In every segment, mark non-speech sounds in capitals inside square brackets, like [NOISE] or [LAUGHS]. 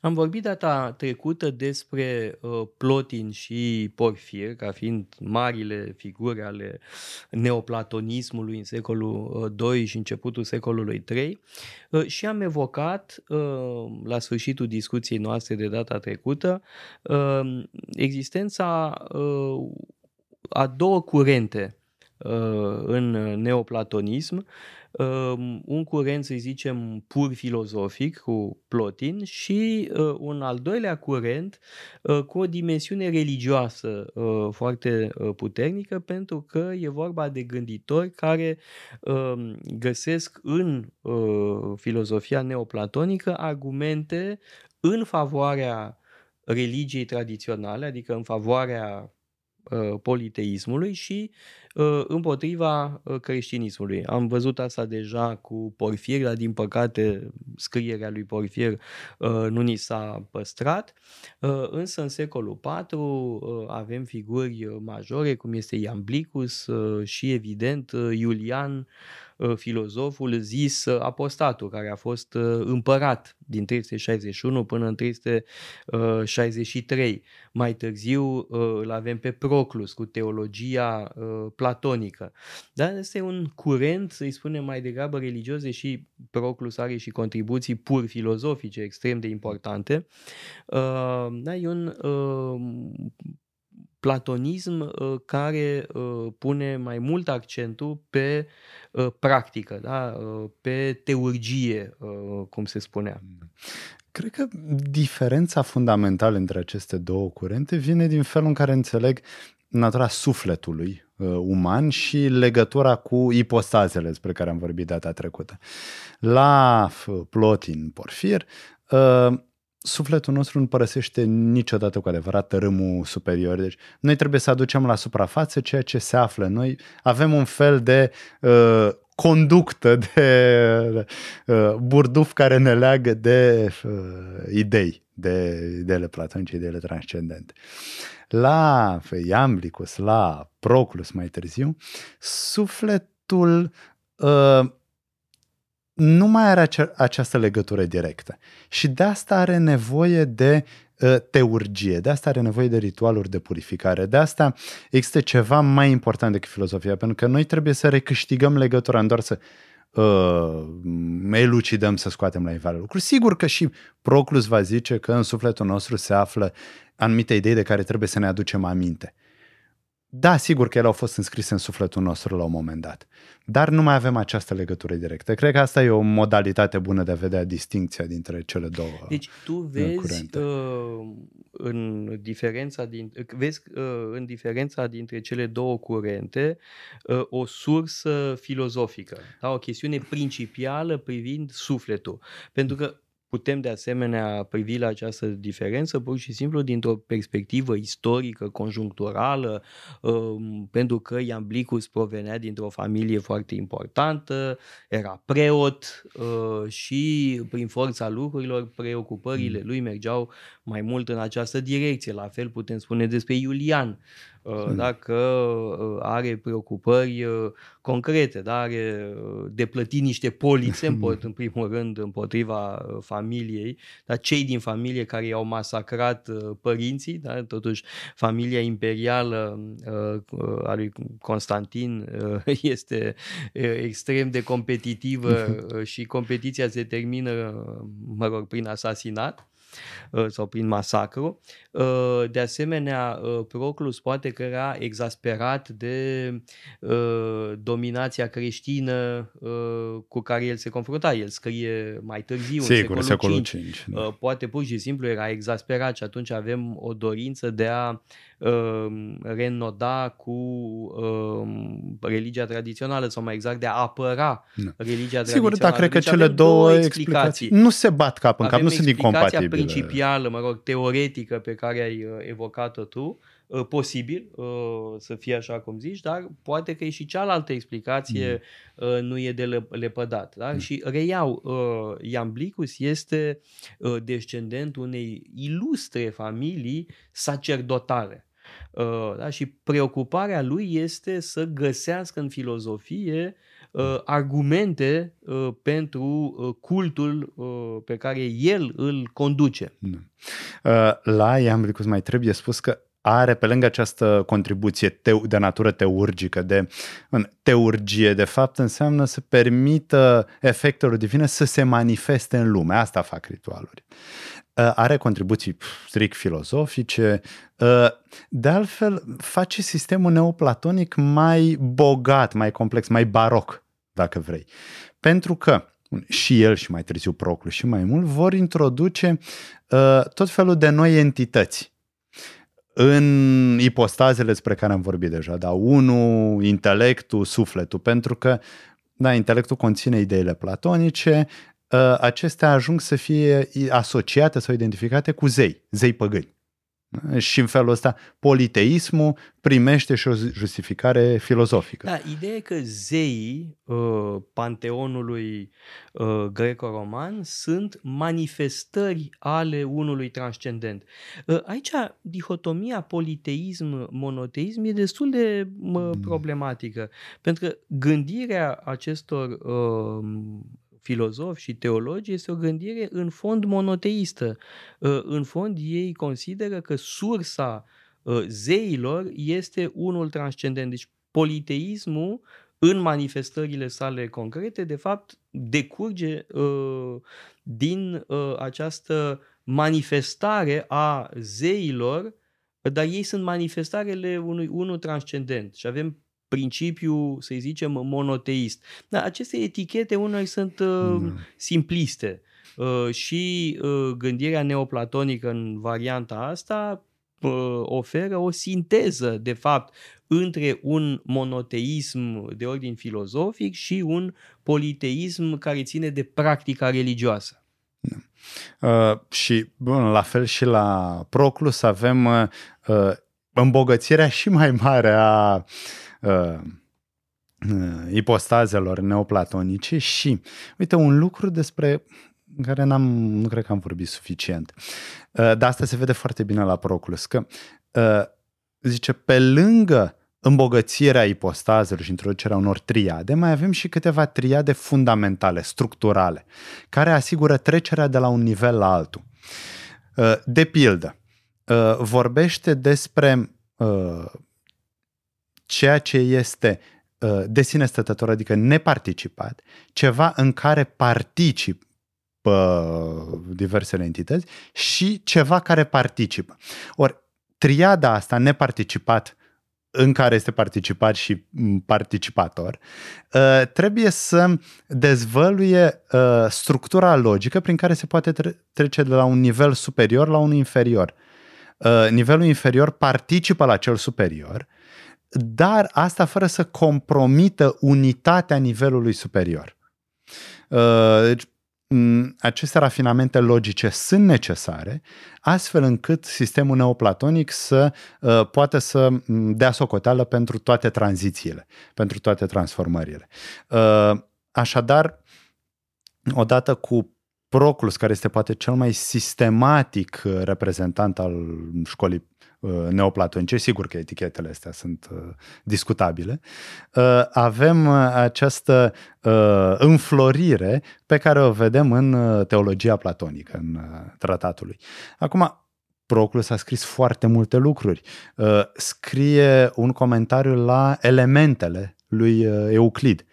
Am vorbit data trecută despre uh, Plotin și Porfir, ca fiind marile figuri ale neoplatonismului în secolul II uh, și începutul secolului III uh, și am evocat uh, la sfârșitul discuției noastre de data trecută uh, existența uh, a două curente. uh, în neoplatonism. Ehm, un curent, să zicem, pur filozofic cu Plotin și uh, un al doilea curent uh, cu o dimensiune religioasă uh, foarte puternică pentru că e vorba de gânditori care ehm, găsesc în filozofia neoplatonică argumente în favoarea religiei tradiționale, adică în favoarea Uh, politeismului și uh, împotriva uh, creștinismului. Am văzut asta deja cu Porfir, dar din păcate scrierea lui Porfir nu ni s-a păstrat. Însă în secolul IV avem figuri majore cum este Iamblicus și evident Iulian Uh, filozoful zis uh, apostatul, care a fost uh, împărat din 361 până în 363. Mai târziu îl avem pe Proclus cu teologia platonică. Dar este un curent, să-i spunem mai degrabă religios, deși Proclus are și contribuții pur filozofice extrem de importante. Da, e un platonism uh, care uh, pune mai mult accentul pe uh, practică, da? pe teurgie, cum se spunea. Cred că diferența fundamentală între aceste două curente vine din felul în care înțeleg natura sufletului uman și legătura cu ipostazele despre care am vorbit data trecută. La Plotin, Porfir, sufletul nostru nu părăsește niciodată cu adevărat râmul superior. Deci noi trebuie să aducem la suprafață ceea ce se află. Noi avem un fel de uh, conductă, de uh, burduf care ne leagă de uh, idei, de ideile platonice, ideile transcendente. La Iamblicus, la Proclus mai târziu, sufletul uh, nu mai are ace- această legătură directă. Și de asta are nevoie de uh, teurgie, de asta are nevoie de ritualuri de purificare, de asta există ceva mai important decât filozofia, pentru că noi trebuie să recâștigăm legătura, nu doar să uh, elucidăm, să scoatem la iveală lucruri. Sigur că și Proclus va zice că în sufletul nostru se află anumite idei de care trebuie să ne aducem aminte. Da, sigur că ele au fost înscrise în sufletul nostru la un moment dat, dar nu mai avem această legătură directă. Cred că asta e o modalitate bună de a vedea distinția dintre cele două Deci tu vezi uh, în diferența din, vezi uh, în diferența dintre cele două curente uh, o sursă filozofică, da? o chestiune principială privind sufletul. Pentru că Putem de asemenea privi la această diferență pur și simplu dintr-o perspectivă istorică, conjuncturală, um, pentru că Iamblicus provenea dintr-o familie foarte importantă, era preot uh, și prin forța lucrurilor preocupările mm. lui mergeau mai mult în această direcție. La fel putem spune despre Iulian, Uh, hmm. Dacă uh, are preocupări uh, concrete, da? are de plătit niște polițe, [LAUGHS] în primul rând, împotriva familiei, dar cei din familie care i-au masacrat părinții, da? totuși familia imperială a lui Constantin [LAUGHS] este extrem de competitivă [LAUGHS] și competiția se termină, mă rog, prin asasinat. Uh, sau prin masacru. Uh, de asemenea, uh, Proclus poate că era exasperat de dominația creștină cu care el se confrunta. El scrie mai târziu, Sigur, în secolul, secolul 5. 5 da. Poate pur și simplu era exasperat și atunci avem o dorință de a uh, renoda cu uh, religia tradițională sau mai exact de a apăra da. religia tradițională. Sigur, da, cred deci că cele două explicații. explicații nu se bat cap în avem cap, nu sunt incompatibile. principială, mă rog, teoretică pe care ai uh, evocat-o tu, uh, posibil uh, să fie așa cum zici, dar poate că e și cealaltă explicație mm. nu e de lepădat. Da? Mm. Și reiau, Iamblicus este descendent unei ilustre familii sacerdotale. Uh, da? Și preocuparea lui este să găsească în filozofie uh, argumente uh, pentru uh, cultul uh, pe care el îl conduce. Da. Uh, la Iambricus mai trebuie spus că are pe lângă această contribuție teu, de natură teurgică, de în, teurgie, de fapt, înseamnă să permită efectelor divine să se manifeste în lume. Asta fac ritualuri. Uh, are contribuții strict filozofice, uh, de altfel face sistemul neoplatonic mai bogat, mai complex, mai baroc, dacă vrei. Pentru că și el și mai târziu Proclu și mai mult vor introduce uh, tot felul de noi entități în ipostazele despre care am vorbit deja, da, unu, intelectul, sufletul, pentru că da, intelectul conține ideile platonice, ă, acestea ajung să fie asociate sau identificate cu zei, zei păgâni. Și în felul ăsta politeismul primește și o justificare filozofică. Da, ideea e că zeii uh, panteonului uh, greco-roman sunt manifestări ale unului transcendent. Uh, aici dihotomia politeism-monoteism e destul de uh, problematică, pentru că gândirea acestor uh, filozofi și teologi este o gândire în fond monoteistă. Uh, în fond ei consideră că sursa uh, zeilor este unul transcendent. Deci politeismul în manifestările sale concrete, de fapt, decurge uh, din uh, această manifestare a zeilor, dar ei sunt manifestarele unui unul transcendent. Și avem principiu, să zicem, monoteist. Dar aceste etichete unor sunt uh, mm. simpliste uh, și uh, gândirea neoplatonică în varianta asta uh, oferă o sinteză, de fapt, între un monoteism de ordin filozofic și un politeism care ține de practica religioasă. Da. Uh, și, bun, la fel și la Proclus avem uh, uh îmbogățirea și mai mare a uh, uh, uh, ipostazelor neoplatonice și, uite, un lucru despre care n-am, nu cred că am vorbit suficient, uh, dar asta se vede foarte bine la Proclus, că uh, zice, pe lângă îmbogățirea ipostazelor și introducerea unor triade, mai avem și câteva triade fundamentale, structurale, care asigură trecerea de la un nivel la altul. Uh, de pildă, uh, vorbește despre uh, ceea ce este uh, de sine stătător, adică neparticipat, ceva în care participă diversele entități și ceva care participă. Ori triada asta, neparticipat, în care este participat și participator, uh, trebuie să dezvăluie uh, structura logică prin care se poate trece de la un nivel superior la unul inferior. Nivelul inferior participă la cel superior, dar asta fără să compromită unitatea nivelului superior. Uh, deci, aceste rafinamente logice sunt necesare, astfel încât sistemul neoplatonic să uh, poată să dea socoteală pentru toate tranzițiile, pentru toate transformările. Uh, așadar, odată cu Proclus, care este poate cel mai sistematic reprezentant al școlii Uh, neoplatonice, sigur că etichetele astea sunt uh, discutabile, uh, avem această înflorire pe care o vedem în teologia platonică, în tratatul lui. Acum, Proclus a scris foarte multe lucruri. Scrie un comentariu la elementele lui Euclid.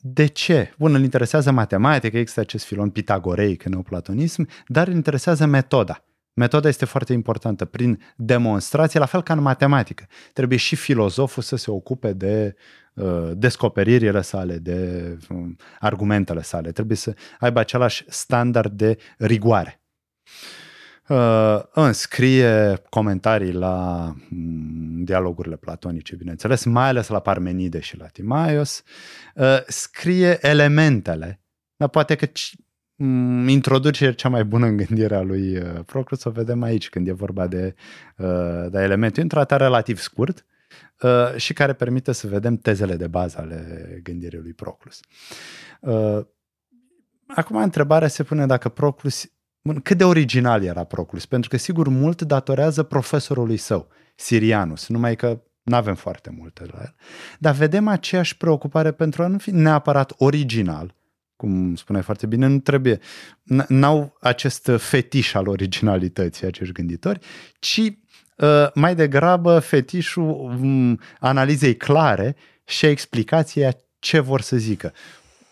De ce? Bun, îl interesează matematica, există acest filon pitagoreic în neoplatonism, dar îl interesează metoda. Metoda este foarte importantă. Prin demonstrație, la fel ca în matematică, trebuie și filozoful să se ocupe de uh, descoperirile sale, de uh, argumentele sale. Trebuie să aibă același standard de rigoare. Uh, înscrie comentarii la um, dialogurile platonice, bineînțeles, mai ales la Parmenide și la Timaios. Uh, scrie elementele, dar poate că Mm, introducere cea mai bună în gândirea lui uh, Proclus o vedem aici când e vorba de, uh, de elemente. un tratat relativ scurt uh, și care permite să vedem tezele de bază ale gândirii lui Proclus. Acum întrebarea se pune dacă Proclus, cât de original era Proclus, pentru că sigur mult datorează profesorului său, Sirianus, numai că Nu avem foarte multe la el. Dar vedem aceeași preocupare pentru a nu fi neapărat original, cum spune foarte bine, nu trebuie, n-au acest fetiș al originalității acești gânditori, ci uh, mai degrabă fetișul um, analizei clare și a explicației a ce vor să zică.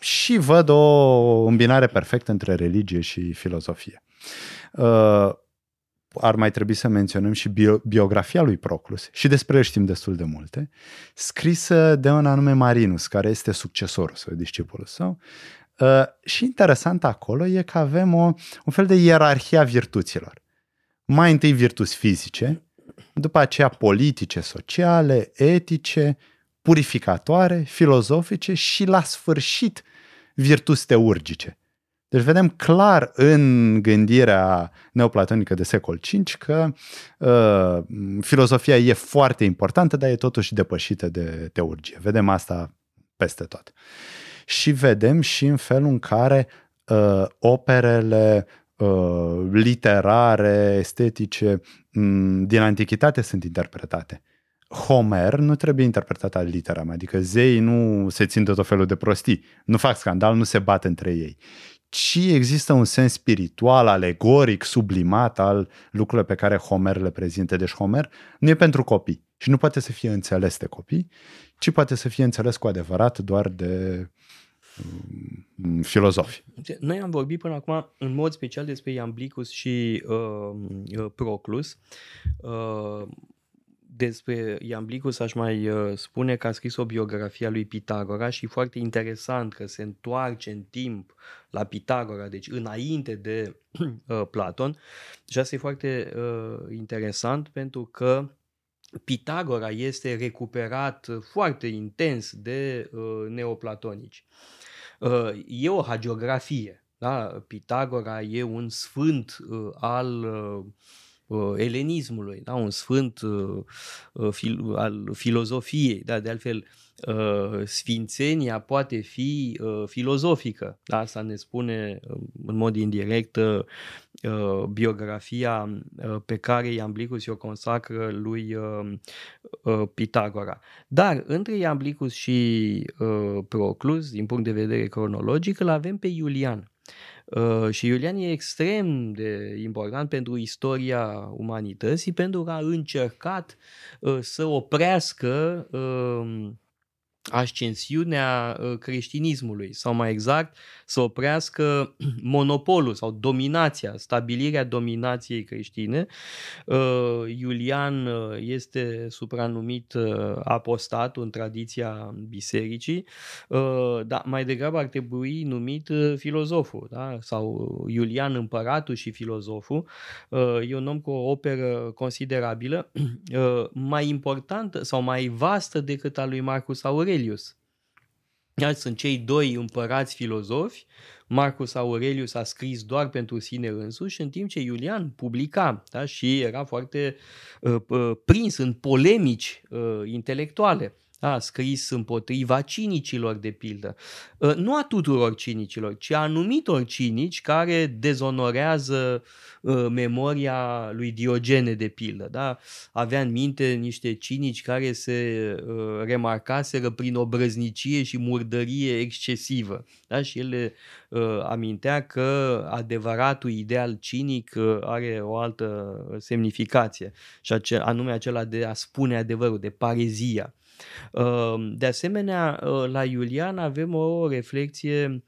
Și văd o îmbinare perfectă între religie și filozofie. Uh, ar mai trebui să menționăm și bio, biografia lui Proclus, și despre el știm destul de multe, scrisă de un anume Marinus, care este succesorul său, discipolul său. Uh, și interesant acolo e că avem o, un fel de ierarhie a virtuților. Mai întâi virtuți fizice, după aceea politice, sociale, etice, purificatoare, filozofice și la sfârșit virtuți teurgice. Deci vedem clar în gândirea neoplatonică de secol V că uh, filozofia e foarte importantă, dar e totuși depășită de teurgie. Vedem asta peste tot. Și vedem și în felul în care uh, operele uh, literare, estetice um, din antichitate sunt interpretate. Homer nu trebuie interpretat al literam, adică zeii nu se țin de tot felul de prostii, nu fac scandal, nu se bat între ei, ci există un sens spiritual, alegoric, sublimat al lucrurilor pe care Homer le prezintă. Deci Homer nu e pentru copii și nu poate să fie înțeles de copii, ci poate să fie înțeles cu adevărat doar de um, filozofi. Noi am vorbit până acum în mod special despre Iamblicus și uh, Proclus. Uh, despre Iamblicus aș mai uh, spune că a scris o biografie a lui Pitagora și foarte interesant că se întoarce în timp la Pitagora, deci înainte de [CLEARS THROAT] uh, Platon. Și asta e foarte uh, interesant pentru că Pitagora este recuperat foarte intens de uh, neoplatonici. Uh, e o hagiografie. Da? Pitagora e un sfânt uh, al uh, uh, elenismului, da? un sfânt uh, uh, fil, al filozofiei. Da? De altfel, uh, sfințenia poate fi uh, filozofică. Da? Asta ne spune uh, în mod indirect uh, uh, biografia uh, pe care Iamblicus o consacră lui uh, uh, Pitagora. Dar între Iamblicus și uh, Proclus, din punct de vedere cronologic, îl avem pe Iulian. Uh, și Iulian e extrem de important pentru istoria umanității, pentru că a încercat uh, să oprească uh, ascensiunea ă, creștinismului sau mai exact să oprească [CLEARS THROAT] monopolul sau dominația, stabilirea dominației creștine. Ă, Iulian ă, este supranumit apostatul în tradiția bisericii, dar mai degrabă ar trebui numit filozoful da? sau Iulian împăratul și filozoful. E un om cu o operă considerabilă, [CLEARS THROAT] mai importantă sau mai vastă decât a lui Marcus Aurelius Aurelius. Iar sunt cei doi împărați filozofi, Marcus Aurelius a scris doar pentru sine însuși, în timp ce Iulian publica da? și era foarte uh, uh, prins în polemici uh, intelectuale a scris împotriva cinicilor, de pildă. Ă, nu a tuturor cinicilor, ci a anumitor cinici care dezonorează ă, memoria lui Diogene, de pildă. Da? Avea în minte niște cinici care se ă, remarcaseră prin obrăznicie și murdărie excesivă. Da? Și el amintea că adevăratul ideal cinic are o altă semnificație, și anume acela de a spune adevărul, de parezia. Ehm, de asemenea, ă, la Iulian avem o reflexie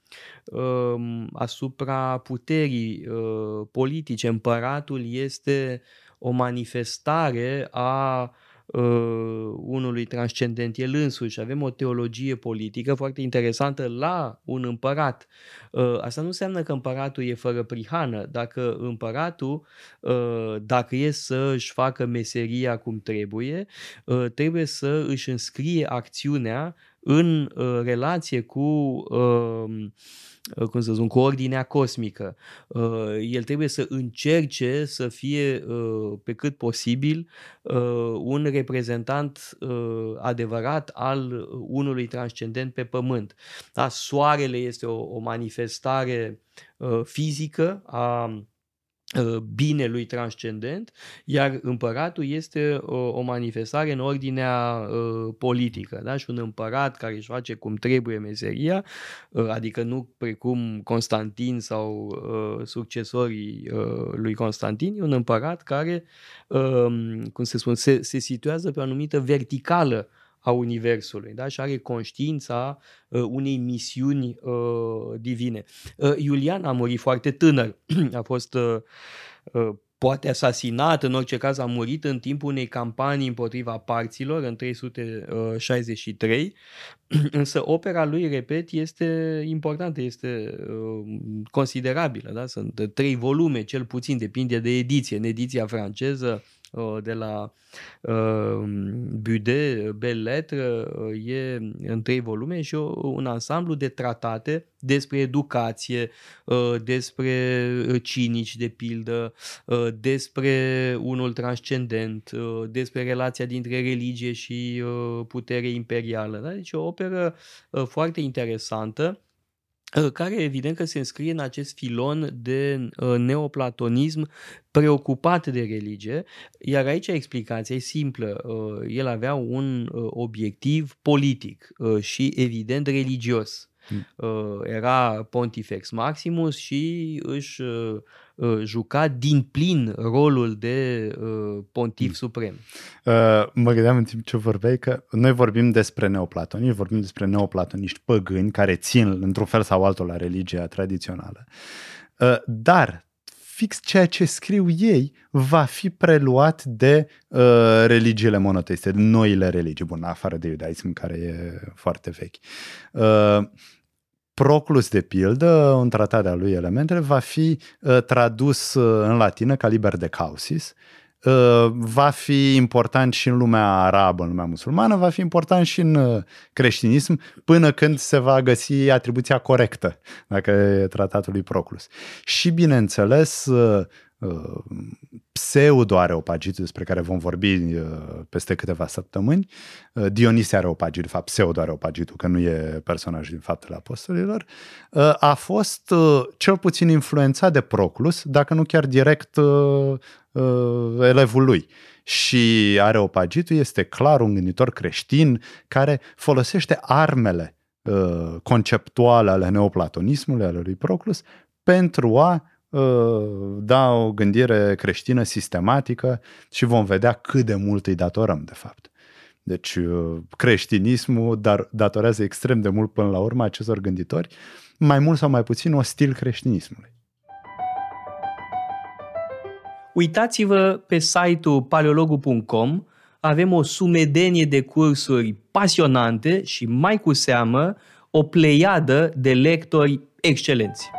ehm, asupra puterii ă, politice. Împăratul este o manifestare a uh, unului transcendent el însuși. Avem o teologie politică foarte interesantă la un împărat. Uh, asta nu înseamnă că împăratul e fără prihană. Dacă împăratul, uh, dacă e să își facă meseria cum trebuie, uh, trebuie să își înscrie acțiunea în uh, relație cu uh, Uh, cum să spun, cu ordinea cosmică. Uh, el trebuie să încerce să fie uh, pe cât posibil un reprezentant adevărat al unului transcendent pe pământ. Da? Soarele este o, o manifestare fizică a Uh, binelui transcendent, iar împăratul este o, o manifestare în ordinea uh, politică. Da? Și un împărat care își face cum trebuie meseria, uh, adică nu precum Constantin sau uh, succesorii uh, lui Constantin, un împărat care, uh, cum se spune, se, se situează pe o anumită verticală a Universului da? și are conștiința uh, unei misiuni uh, divine. Uh, Iulian a murit foarte tânăr, [CLEARS THROAT] a fost uh, uh, poate asasinat, în orice caz a murit în timpul unei campanii împotriva parților în 363, [CLEARS THROAT] însă opera lui, repet, este importantă, este uh, considerabilă. Da? Sunt trei volume, cel puțin, depinde de ediție. În ediția franceză Uh, de la uh, Bude, Belle Lettre, uh, e în trei volume și un ansamblu de tratate despre educație, despre cinici, de pildă, despre unul transcendent, despre relația dintre religie și putere imperială. Da? Deci o operă foarte interesantă care evident că se înscrie în acest filon de neoplatonism preocupat de religie, iar aici explicația e simplă. El avea un obiectiv politic și evident religios. Mm. Era Pontifex Maximus și își Uh, juca din plin rolul de uh, pontif mm. suprem. Uh, mă gândeam în timp ce vorbeai că noi vorbim despre neoplatoniști, vorbim despre neoplatoniști păgâni care țin într-un fel sau altul la religia tradițională. Uh, dar fix ceea ce scriu ei va fi preluat de uh, religiile monoteiste, de noile religii, bun, afară de iudaism, care e foarte vechi. Uh, Proclus, de pildă, un tratat al lui Elementele, va fi uh, tradus uh, în latină ca liber de causis, uh, va fi important și în lumea arabă, în lumea musulmană, va fi important și în uh, creștinism până când se va găsi atribuția corectă, dacă e tratatul lui Proclus. Și, bineînțeles, uh, Uh, pseudo-areopagitul despre care vom vorbi uh, peste câteva săptămâni. Uh, Dionisie Areopagit, de fapt pseudo-areopagitul, că nu e personaj din faptele apostolilor, a fost cel puțin influențat de Proclus, dacă nu chiar direct elevul lui. Și Areopagitul este clar un gânditor creștin care folosește armele conceptuale ale neoplatonismului, ale lui Proclus, pentru a Uh, da o gândire creștină sistematică și vom vedea cât de mult îi datorăm, de fapt. Deci uh, creștinismul dar, datorează extrem de mult până la urmă acestor gânditori, mai mult sau mai puțin ostil creștinismului. Uitați-vă pe site-ul paleologu.com, avem o sumedenie de cursuri pasionante și mai cu seamă o pleiadă de lectori excelenți.